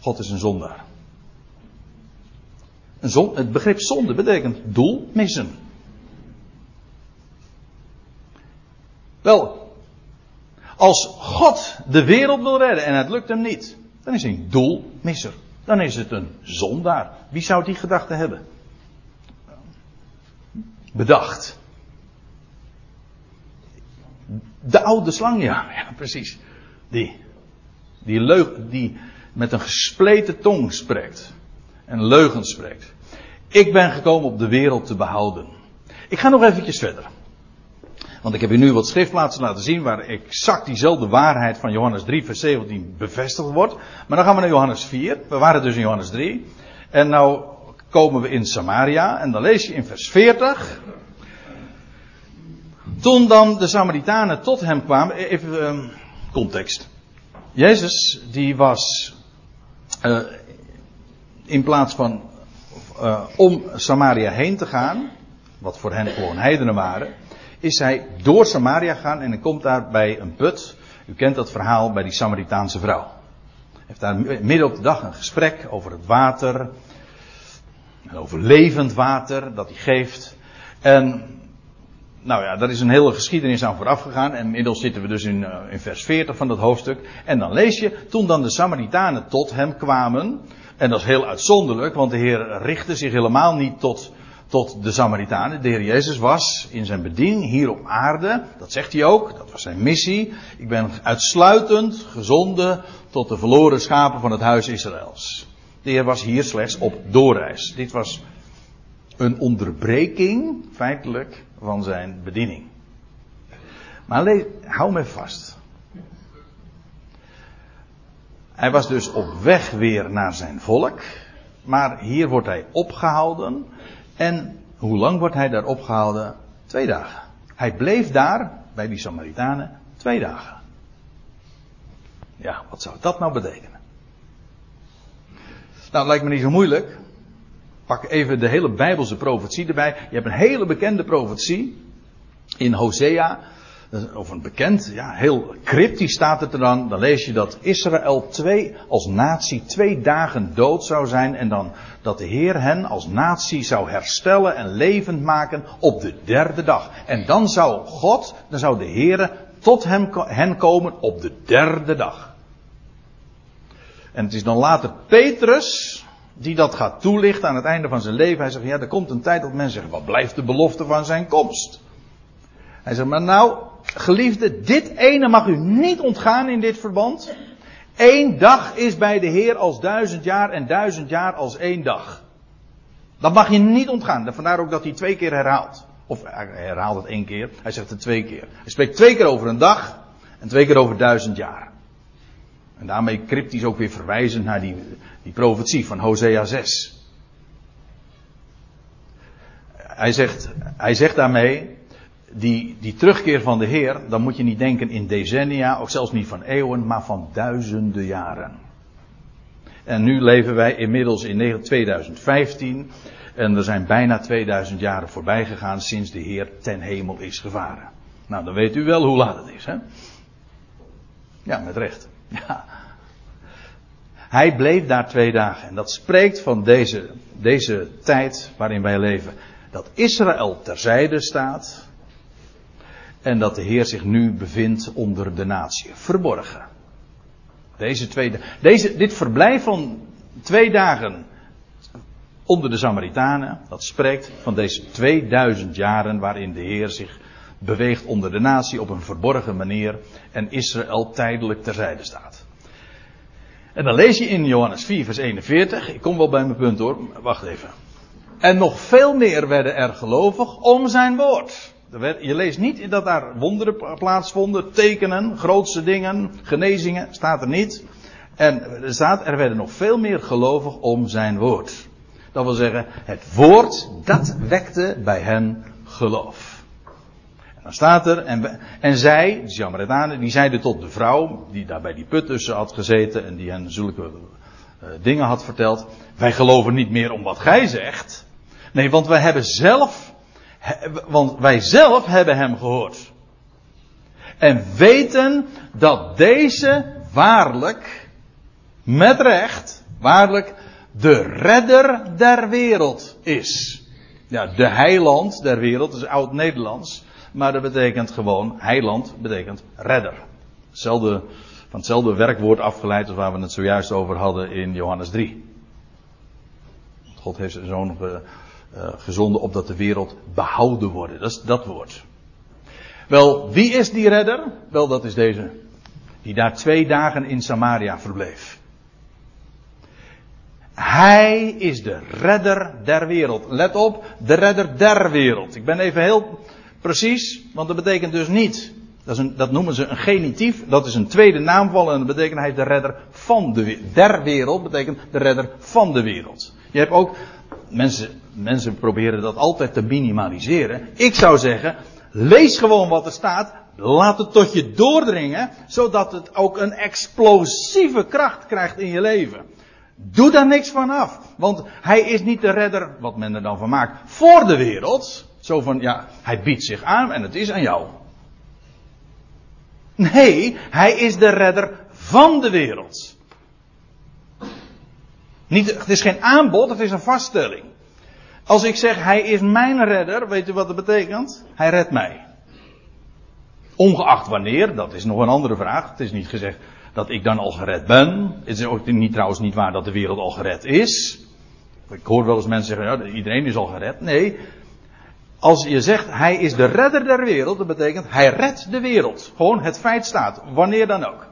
[SPEAKER 1] God is een zondaar. Een het begrip zonde betekent doel missen. Wel, als God de wereld wil redden en het lukt hem niet, Dan is hij doelmisser. Dan is het een zondaar. Wie zou die gedachte hebben? Bedacht. De oude slang, ja, ja precies. Die. Die, leug, die met een gespleten tong spreekt. En leugen spreekt. Ik ben gekomen op de wereld te behouden. Ik ga nog eventjes verder. Want ik heb u nu wat schriftplaatsen laten zien waar exact diezelfde waarheid van Johannes 3 vers 17 bevestigd wordt. Maar dan gaan we naar Johannes 4. We waren dus in Johannes 3. En nou komen we in Samaria en dan lees je in vers 40. Toen dan de Samaritanen tot hem kwamen, even uh, context. Jezus die was uh, in plaats van uh, om Samaria heen te gaan, wat voor hen gewoon heidenen waren, is hij door Samaria gegaan en hij komt daar bij een put. U kent dat verhaal bij die Samaritaanse vrouw. Hij heeft daar midden op de dag een gesprek over het water, over levend water dat hij geeft. En nou ja, daar is een hele geschiedenis aan vooraf gegaan. En inmiddels zitten we dus in, uh, in vers 40 van dat hoofdstuk. En dan lees je, toen dan de Samaritanen tot hem kwamen. En dat is heel uitzonderlijk, want de Heer richtte zich helemaal niet tot, tot de Samaritanen. De Heer Jezus was in zijn bediening hier op aarde, dat zegt hij ook, dat was zijn missie. Ik ben uitsluitend gezonden tot de verloren schapen van het huis Israëls. De Heer was hier slechts op doorreis. Dit was een onderbreking, feitelijk, van zijn bediening. Maar lees, hou me vast. Hij was dus op weg weer naar zijn volk. Maar hier wordt hij opgehouden. En hoe lang wordt hij daar opgehouden? Twee dagen. Hij bleef daar, bij die Samaritanen, twee dagen. Ja, wat zou dat nou betekenen? Nou, lijkt me niet zo moeilijk. Pak even de hele Bijbelse profetie erbij. Je hebt een hele bekende profetie in Hosea. Of een bekend, ja, heel cryptisch staat het er dan. Dan lees je dat Israël twee, als natie twee dagen dood zou zijn. En dan dat de Heer hen als natie zou herstellen en levend maken op de derde dag. En dan zou God, dan zou de Heer tot hem, hen komen op de derde dag. En het is dan later Petrus, die dat gaat toelichten aan het einde van zijn leven. Hij zegt, ja, er komt een tijd dat mensen zeggen, wat blijft de belofte van zijn komst? Hij zegt, maar nou, geliefde, dit ene mag u niet ontgaan in dit verband. Eén dag is bij de Heer als duizend jaar en duizend jaar als één dag. Dat mag je niet ontgaan. Vandaar ook dat hij twee keer herhaalt. Of hij herhaalt het één keer, hij zegt het twee keer. Hij spreekt twee keer over een dag en twee keer over duizend jaar. En daarmee cryptisch ook weer verwijzend naar die, die profetie van Hosea 6. Hij zegt, hij zegt daarmee, die, die terugkeer van de Heer, dan moet je niet denken in decennia, ook zelfs niet van eeuwen, maar van duizenden jaren. En nu leven wij inmiddels in 2015 en er zijn bijna 2000 jaren voorbij gegaan sinds de Heer ten hemel is gevaren. Nou, dan weet u wel hoe laat het is, hè? Ja, met recht. Ja. Hij bleef daar twee dagen. En dat spreekt van deze, deze tijd waarin wij leven. Dat Israël terzijde staat. En dat de Heer zich nu bevindt onder de natie. Verborgen. Deze twee, deze, dit verblijf van twee dagen onder de Samaritanen. Dat spreekt van deze 2000 jaren waarin de Heer zich beweegt onder de natie op een verborgen manier en Israël tijdelijk terzijde staat. En dan lees je in Johannes 4, vers 41. Ik kom wel bij mijn punt hoor. Wacht even. En nog veel meer werden er gelovig om zijn woord. Je leest niet dat daar wonderen plaatsvonden, tekenen, grootste dingen, genezingen, staat er niet. En er staat, er werden nog veel meer gelovig om zijn woord. Dat wil zeggen, het woord, dat wekte bij hen geloof. Dan staat er, en, en zij, de Samaritanen, die zeiden tot de vrouw, die daar bij die put tussen had gezeten en die hen zulke uh, dingen had verteld, wij geloven niet meer om wat gij zegt. Nee, want wij hebben zelf, want wij zelf hebben hem gehoord. En weten dat deze waarlijk, met recht, waarlijk, de redder der wereld is. Ja, de heiland der wereld, is oud-Nederlands. Maar dat betekent gewoon, heiland betekent redder. Van hetzelfde werkwoord afgeleid als waar we het zojuist over hadden in Johannes 3. God heeft zijn zoon uh, gezonden opdat de wereld behouden wordt. Dat is dat woord. Wel, wie is die redder? Wel, dat is deze. Die daar twee dagen in Samaria verbleef. Hij is de redder der wereld. Let op, de redder der wereld. Ik ben even heel precies, want dat betekent dus niet. Dat, een, dat noemen ze een genitief. Dat is een tweede naamval en dat betekent hij de redder van de wereld. Der wereld betekent de redder van de wereld. Je hebt ook, mensen, mensen proberen dat altijd te minimaliseren. Ik zou zeggen, lees gewoon wat er staat. Laat het tot je doordringen, zodat het ook een explosieve kracht krijgt in je leven. Doe daar niks van af. Want hij is niet de redder, wat men er dan van maakt, voor de wereld. Zo van, ja, hij biedt zich aan en het is aan jou. Nee, hij is de redder van de wereld. Niet, het is geen aanbod, het is een vaststelling. Als ik zeg, hij is mijn redder, weet u wat dat betekent? Hij redt mij. Ongeacht wanneer, dat is nog een andere vraag. Het is niet gezegd dat ik dan al gered ben. Het is ook niet, trouwens niet waar dat de wereld al gered is. Ik hoor wel eens mensen zeggen, ja, iedereen is al gered. Nee, als je zegt hij is de redder der wereld, dat betekent hij redt de wereld. Gewoon het feit staat, wanneer dan ook.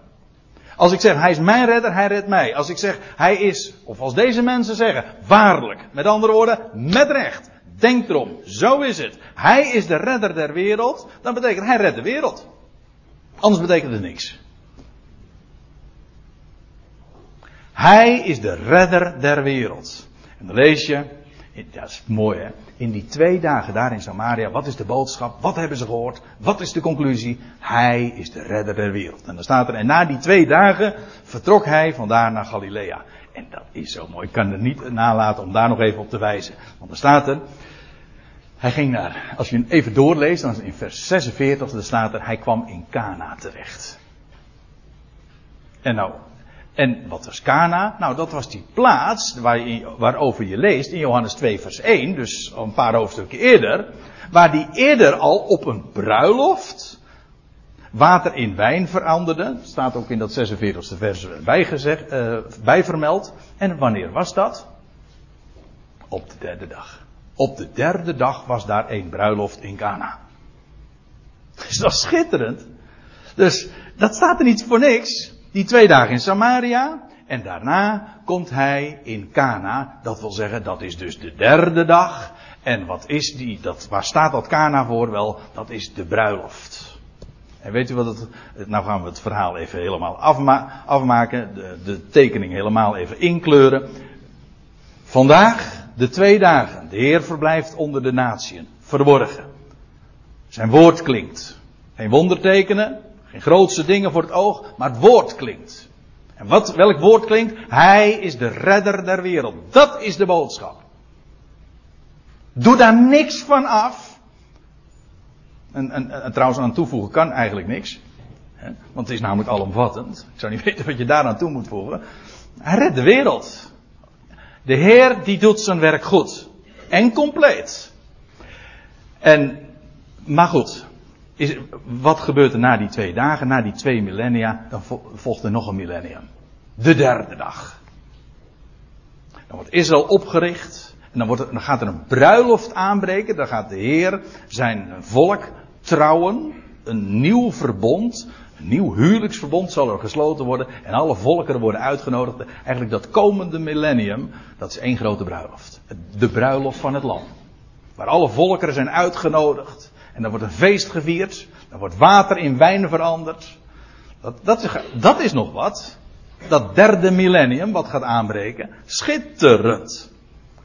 [SPEAKER 1] Als ik zeg hij is mijn redder, hij redt mij. Als ik zeg hij is, of als deze mensen zeggen, waarlijk, met andere woorden, met recht. Denk erom, zo is het. Hij is de redder der wereld, dan betekent hij redt de wereld. Anders betekent het niks. Hij is de redder der wereld. En dan lees je, dat is mooi hè, in die twee dagen daar in Samaria, wat is de boodschap? Wat hebben ze gehoord? Wat is de conclusie? Hij is de redder der wereld. En dan staat er, en na die twee dagen vertrok hij vandaar naar Galilea. En dat is zo mooi, ik kan er niet nalaten om daar nog even op te wijzen. Want er staat er, hij ging naar, als je hem even doorleest, dan in vers 46, dan staat er, hij kwam in Cana terecht. En nou, en wat was Cana? Nou, dat was die plaats waar je, waarover je leest in Johannes 2 vers 1, dus een paar hoofdstukken eerder, waar die eerder al op een bruiloft water in wijn veranderde. Staat ook in dat 46e vers bijgezegd, uh, bijvermeld. En wanneer was dat? Op de derde dag. Op de derde dag was daar een bruiloft in Cana. Dus dat is schitterend. Dus dat staat er niet voor niks. Die twee dagen in Samaria. En daarna komt hij in Cana. Dat wil zeggen, dat is dus de derde dag. En wat is die, dat, waar staat dat Cana voor? Wel, dat is de bruiloft. En weet u wat het, nou gaan we het verhaal even helemaal afma afmaken. De, de tekening helemaal even inkleuren. Vandaag, de twee dagen. De Heer verblijft onder de natieën. Verborgen. Zijn woord klinkt. Geen wondertekenen. Geen grootste dingen voor het oog, maar het woord klinkt. En wat, welk woord klinkt? Hij is de redder der wereld. Dat is de boodschap. Doe daar niks van af. En, en, en trouwens aan toevoegen kan eigenlijk niks. Hè? Want het is namelijk alomvattend. Ik zou niet weten wat je daaraan toe moet voegen. Hij redt de wereld. De Heer die doet zijn werk goed. En compleet. En, maar goed is, wat gebeurt er na die twee dagen, na die twee millennia? Dan volgt er nog een millennium. De derde dag. Dan wordt Israël opgericht. En dan, wordt dan gaat er een bruiloft aanbreken. Dan gaat de Heer zijn volk trouwen. Een nieuw verbond. Een nieuw huwelijksverbond zal er gesloten worden. En alle volkeren worden uitgenodigd. Eigenlijk dat komende millennium. Dat is één grote bruiloft. De bruiloft van het land. Waar alle volkeren zijn uitgenodigd. En dan wordt een feest gevierd. Dan wordt water in wijn veranderd. Dat, dat, is, nog wat. Dat derde millennium wat gaat aanbreken. Schitterend.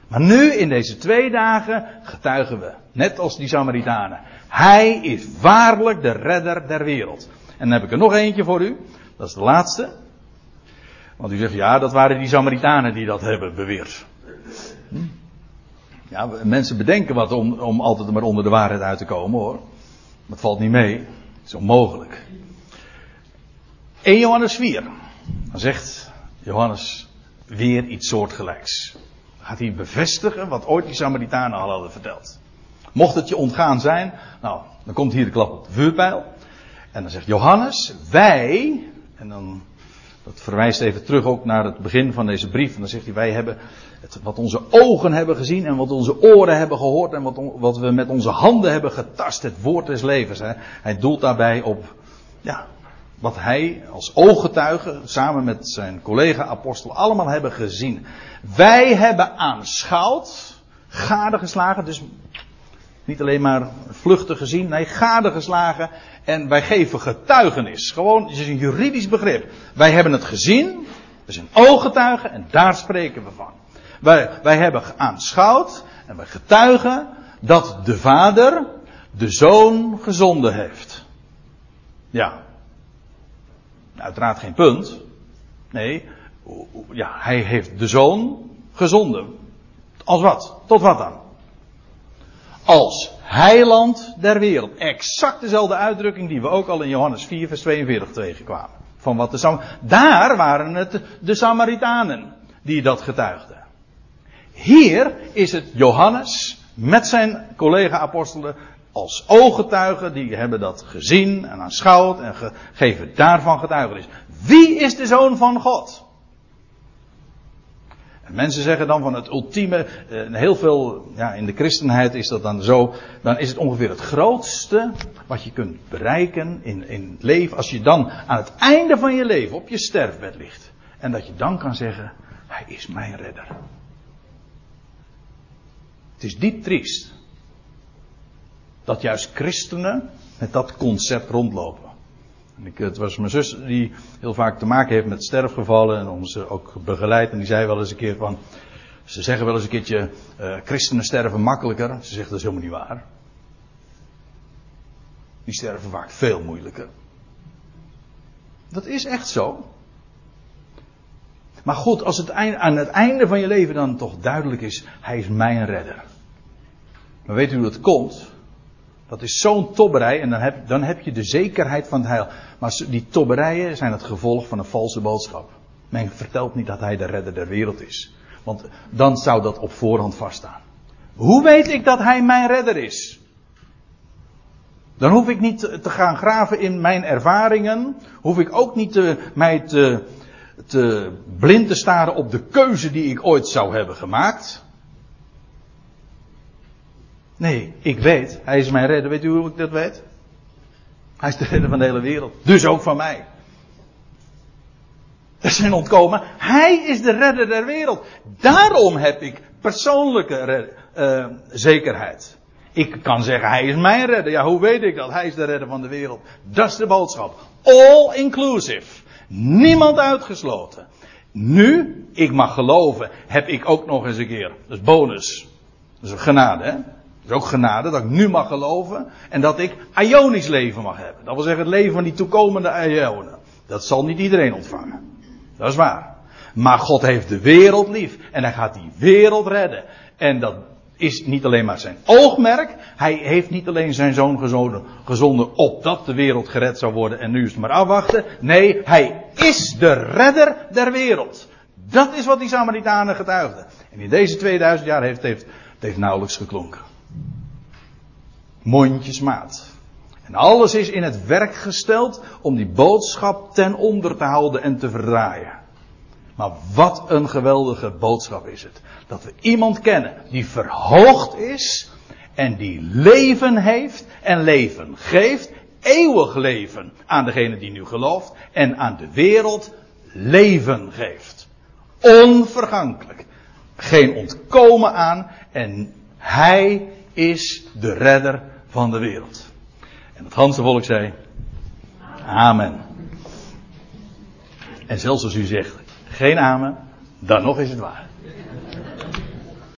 [SPEAKER 1] Maar nu in deze twee dagen getuigen we. Net als die Samaritanen. Hij is waarlijk de redder der wereld. En dan heb ik er nog eentje voor u. Dat is de laatste. Want u zegt ja, dat waren die Samaritanen die dat hebben beweerd. Hm? Ja, mensen bedenken wat om, om altijd maar onder de waarheid uit te komen hoor. Het valt niet mee. Het is onmogelijk. 1 Johannes 4. Dan zegt Johannes weer iets soortgelijks. Gaat hij bevestigen wat ooit die Samaritanen al hadden verteld. Mocht het je ontgaan zijn, nou, dan komt hier de klap op de vuurpijl. En dan zegt Johannes, wij, En dan, dat verwijst even terug ook naar het begin van deze brief. En dan zegt hij, wij hebben het, wat onze ogen hebben gezien en wat onze oren hebben gehoord en wat, wat we met onze handen hebben getast, het woord des levens. Hè. Hij doelt daarbij op, ja, wat hij als ooggetuige samen met zijn collega-apostel allemaal hebben gezien. Wij hebben aanschouwd, gadegeslagen, dus niet alleen maar vluchtig gezien, nee, gadegeslagen. En wij geven getuigenis. Gewoon, het is een juridisch begrip. Wij hebben het gezien, we zijn ooggetuigen en daar spreken we van. Wij, wij hebben aanschouwd en wij getuigen dat de Vader de Zoon gezonden heeft. Ja, Uiteraard geen punt. Nee, ja, hij heeft de zoon gezonden. Als wat? Tot wat dan? Als heiland der wereld. Exact dezelfde uitdrukking die we ook al in Johannes 4, vers 42 tegenkwamen. Van wat de Sam Daar waren het de Samaritanen die dat getuigden. Hier is het Johannes met zijn collega-apostelen als ooggetuigen, die hebben dat gezien en aanschouwd en geven daarvan getuigenis. Wie is de zoon van God? En mensen zeggen dan van het ultieme, eh, heel veel, ja, in de christenheid is dat dan zo, dan is het ongeveer het grootste wat je kunt bereiken in, in het leven, als je dan aan het einde van je leven op je sterfbed ligt. En dat je dan kan zeggen, hij is mijn redder. Het is diep triest dat juist christenen met dat concept rondlopen. Ik, het was mijn zus die heel vaak te maken heeft met sterfgevallen en ons ook begeleid. En die zei wel eens een keer van, ze zeggen wel eens een keertje, uh, christenen sterven makkelijker. Ze zegt dat is helemaal niet waar. Die sterven vaak veel moeilijker. Dat is echt zo. Maar goed, als het aan het einde van je leven dan toch duidelijk is, hij is mijn redder. Maar weet u hoe dat komt? Dat is zo'n tobberij en dan heb, dan heb je de zekerheid van het heil. Maar die tobberijen zijn het gevolg van een valse boodschap. Men vertelt niet dat hij de redder der wereld is. Want dan zou dat op voorhand vaststaan. Hoe weet ik dat hij mijn redder is? Dan hoef ik niet te gaan graven in mijn ervaringen. Hoef ik ook niet te, mij te, te blind te staren op de keuze die ik ooit zou hebben gemaakt. Nee, ik weet, hij is mijn redder. Weet u hoe ik dat weet? Hij is de redder van de hele wereld. Dus ook van mij. Er zijn ontkomen. Hij is de redder der wereld. Daarom heb ik persoonlijke uh, zekerheid. Ik kan zeggen, hij is mijn redder. Ja, hoe weet ik dat? Hij is de redder van de wereld. Dat is de boodschap. All inclusive. Niemand uitgesloten. Nu, ik mag geloven, heb ik ook nog eens een keer. Dat is bonus. Dat is genade, hè? is ook genade dat ik nu mag geloven en dat ik Ionisch leven mag hebben. Dat wil zeggen het leven van die toekomende Ionen. Dat zal niet iedereen ontvangen. Dat is waar. Maar God heeft de wereld lief en hij gaat die wereld redden. En dat is niet alleen maar zijn oogmerk. Hij heeft niet alleen zijn zoon gezonden, gezonden opdat de wereld gered zou worden en nu is het maar afwachten. Nee, hij is de redder der wereld. Dat is wat die Samaritanen getuigden. En in deze 2000 jaar heeft het heeft, nauwelijks geklonken mondjesmaat. En alles is in het werk gesteld om die boodschap ten onder te houden en te verdraaien. Maar wat een geweldige boodschap is het. Dat we iemand kennen die verhoogd is en die leven heeft en leven geeft, eeuwig leven aan degene die nu gelooft en aan de wereld leven geeft. Onvergankelijk. Geen ontkomen aan en hij is de redder van de wereld. En het ganse volk zei: Amen. En zelfs als u zegt geen amen, dan nog is het waar.